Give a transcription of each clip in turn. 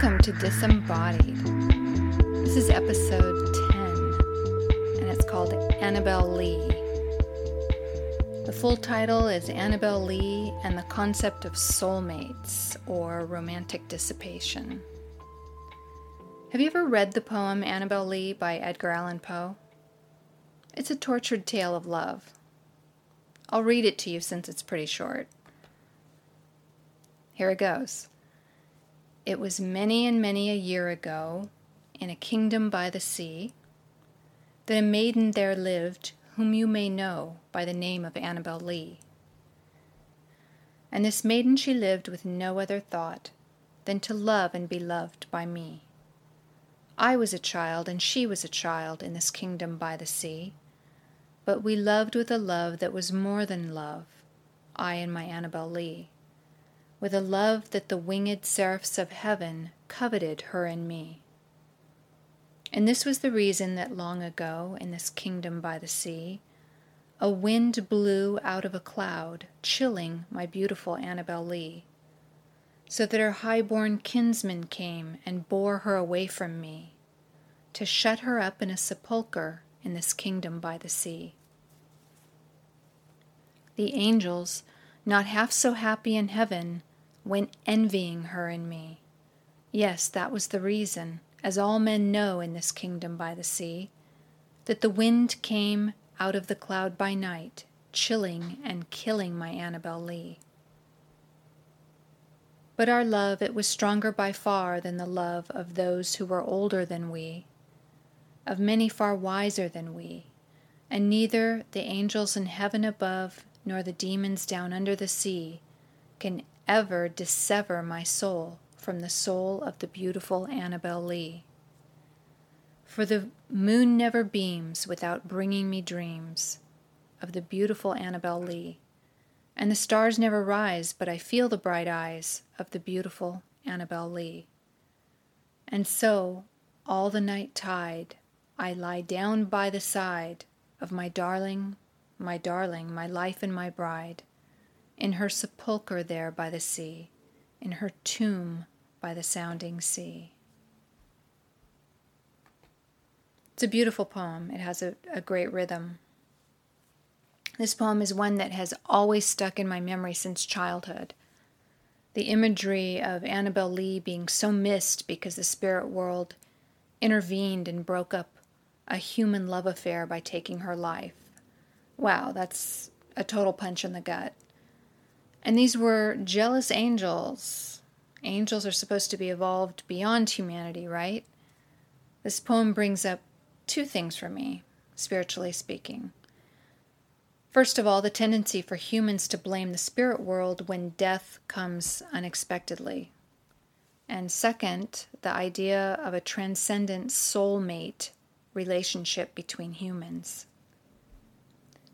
Welcome to Disembodied. This is episode 10, and it's called Annabel Lee. The full title is Annabel Lee and the Concept of Soulmates, or Romantic Dissipation. Have you ever read the poem Annabel Lee by Edgar Allan Poe? It's a tortured tale of love. I'll read it to you since it's pretty short. Here it goes. It was many and many a year ago, in a kingdom by the sea, that a maiden there lived whom you may know by the name of Annabel Lee. And this maiden she lived with no other thought than to love and be loved by me. I was a child, and she was a child in this kingdom by the sea, but we loved with a love that was more than love, I and my Annabel Lee with a love that the winged seraphs of heaven coveted her and me. And this was the reason that long ago, in this kingdom by the sea, a wind blew out of a cloud, chilling my beautiful Annabel Lee, so that her high-born kinsman came and bore her away from me, to shut her up in a sepulchre in this kingdom by the sea. The angels, not half so happy in heaven, went envying her and me. Yes, that was the reason, as all men know in this kingdom by the sea, that the wind came out of the cloud by night, chilling and killing my Annabel Lee. But our love, it was stronger by far than the love of those who were older than we, of many far wiser than we, and neither the angels in heaven above nor the demons down under the sea can ever dissever my soul from the soul of the beautiful Annabel Lee. For the moon never beams without bringing me dreams of the beautiful Annabel Lee, and the stars never rise but I feel the bright eyes of the beautiful Annabel Lee. And so, all the night tide, I lie down by the side of my darling, my darling, my life and my bride in her sepulchre there by the sea, in her tomb by the sounding sea. It's a beautiful poem. It has a, a great rhythm. This poem is one that has always stuck in my memory since childhood. The imagery of Annabel Lee being so missed because the spirit world intervened and broke up a human love affair by taking her life. Wow, that's a total punch in the gut. And these were jealous angels. Angels are supposed to be evolved beyond humanity, right? This poem brings up two things for me, spiritually speaking. First of all, the tendency for humans to blame the spirit world when death comes unexpectedly. And second, the idea of a transcendent soulmate relationship between humans.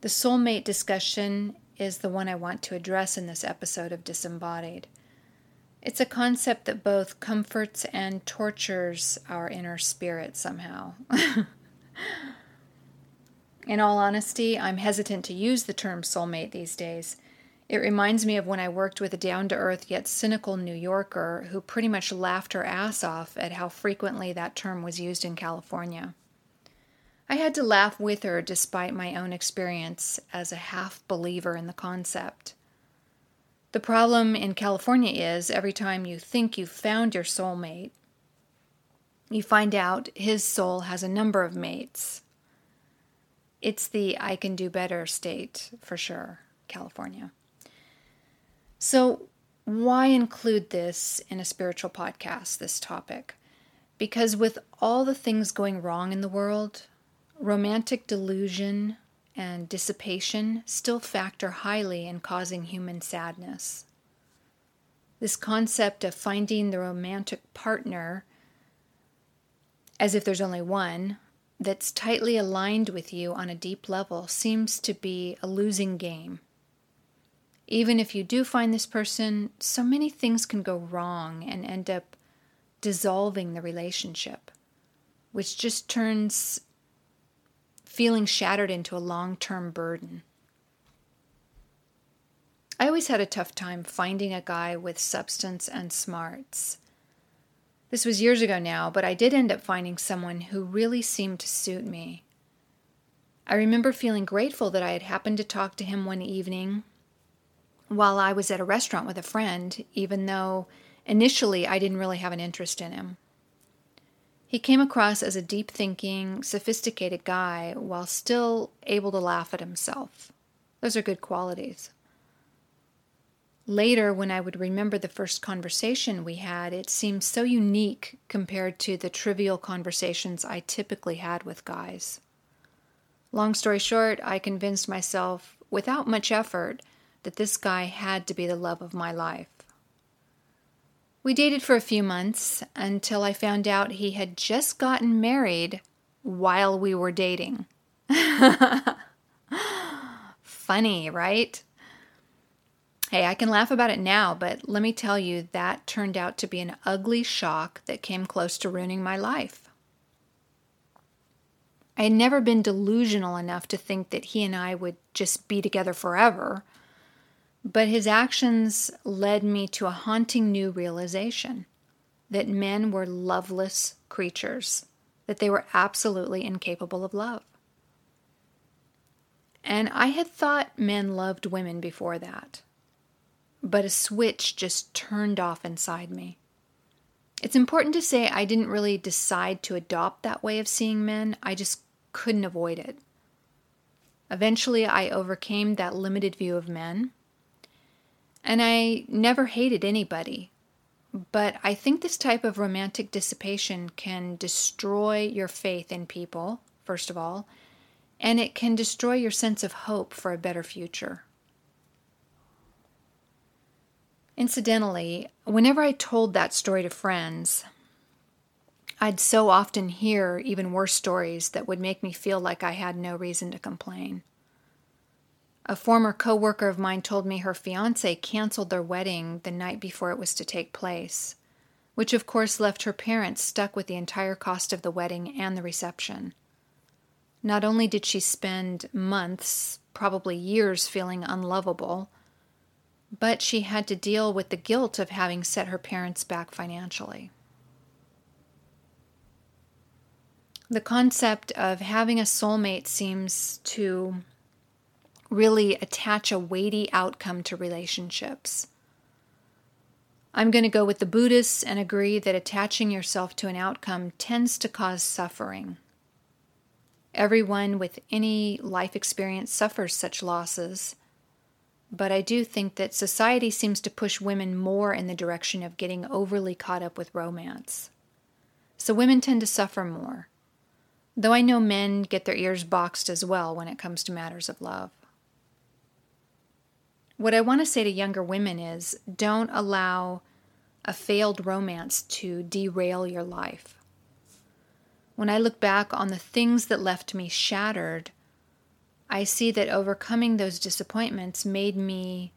The soulmate discussion is the one I want to address in this episode of Disembodied. It's a concept that both comforts and tortures our inner spirit somehow. in all honesty, I'm hesitant to use the term soulmate these days. It reminds me of when I worked with a down to earth yet cynical New Yorker who pretty much laughed her ass off at how frequently that term was used in California. Had to laugh with her despite my own experience as a half believer in the concept. The problem in California is every time you think you've found your soulmate, you find out his soul has a number of mates. It's the I can do better state for sure, California. So, why include this in a spiritual podcast, this topic? Because with all the things going wrong in the world, romantic delusion and dissipation still factor highly in causing human sadness. This concept of finding the romantic partner, as if there's only one, that's tightly aligned with you on a deep level seems to be a losing game. Even if you do find this person, so many things can go wrong and end up dissolving the relationship, which just turns feeling shattered into a long term burden. I always had a tough time finding a guy with substance and smarts. This was years ago now, but I did end up finding someone who really seemed to suit me. I remember feeling grateful that I had happened to talk to him one evening while I was at a restaurant with a friend, even though initially I didn't really have an interest in him. He came across as a deep thinking, sophisticated guy while still able to laugh at himself. Those are good qualities. Later, when I would remember the first conversation we had, it seemed so unique compared to the trivial conversations I typically had with guys. Long story short, I convinced myself, without much effort, that this guy had to be the love of my life. We dated for a few months until I found out he had just gotten married while we were dating. Funny, right? Hey, I can laugh about it now, but let me tell you, that turned out to be an ugly shock that came close to ruining my life. I had never been delusional enough to think that he and I would just be together forever, but his actions led me to a haunting new realization that men were loveless creatures, that they were absolutely incapable of love. And I had thought men loved women before that but a switch just turned off inside me. It's important to say I didn't really decide to adopt that way of seeing men, I just couldn't avoid it. Eventually, I overcame that limited view of men, and I never hated anybody. But I think this type of romantic dissipation can destroy your faith in people, first of all, and it can destroy your sense of hope for a better future. Incidentally, whenever I told that story to friends, I'd so often hear even worse stories that would make me feel like I had no reason to complain. A former coworker of mine told me her fiance canceled their wedding the night before it was to take place, which of course left her parents stuck with the entire cost of the wedding and the reception. Not only did she spend months, probably years, feeling unlovable, but she had to deal with the guilt of having set her parents back financially. The concept of having a soulmate seems to really attach a weighty outcome to relationships. I'm going to go with the Buddhists and agree that attaching yourself to an outcome tends to cause suffering. Everyone with any life experience suffers such losses but I do think that society seems to push women more in the direction of getting overly caught up with romance. So women tend to suffer more, though I know men get their ears boxed as well when it comes to matters of love. What I want to say to younger women is don't allow a failed romance to derail your life. When I look back on the things that left me shattered, I see that overcoming those disappointments made me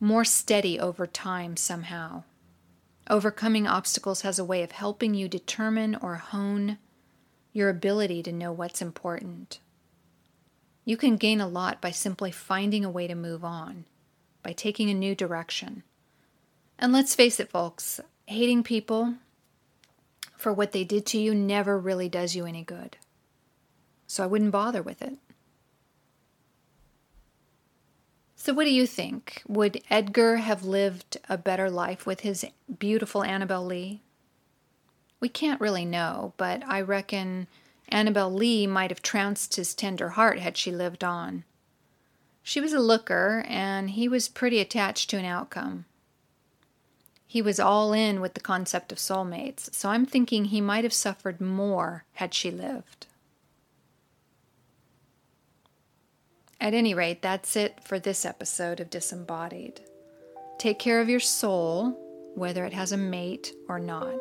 more steady over time somehow. Overcoming obstacles has a way of helping you determine or hone your ability to know what's important. You can gain a lot by simply finding a way to move on, by taking a new direction. And let's face it, folks, hating people for what they did to you never really does you any good. So I wouldn't bother with it. So, what do you think? Would Edgar have lived a better life with his beautiful Annabel Lee? We can't really know, but I reckon Annabel Lee might have trounced his tender heart had she lived on. She was a looker, and he was pretty attached to an outcome. He was all in with the concept of soulmates, so I'm thinking he might have suffered more had she lived. At any rate, that's it for this episode of Disembodied. Take care of your soul, whether it has a mate or not.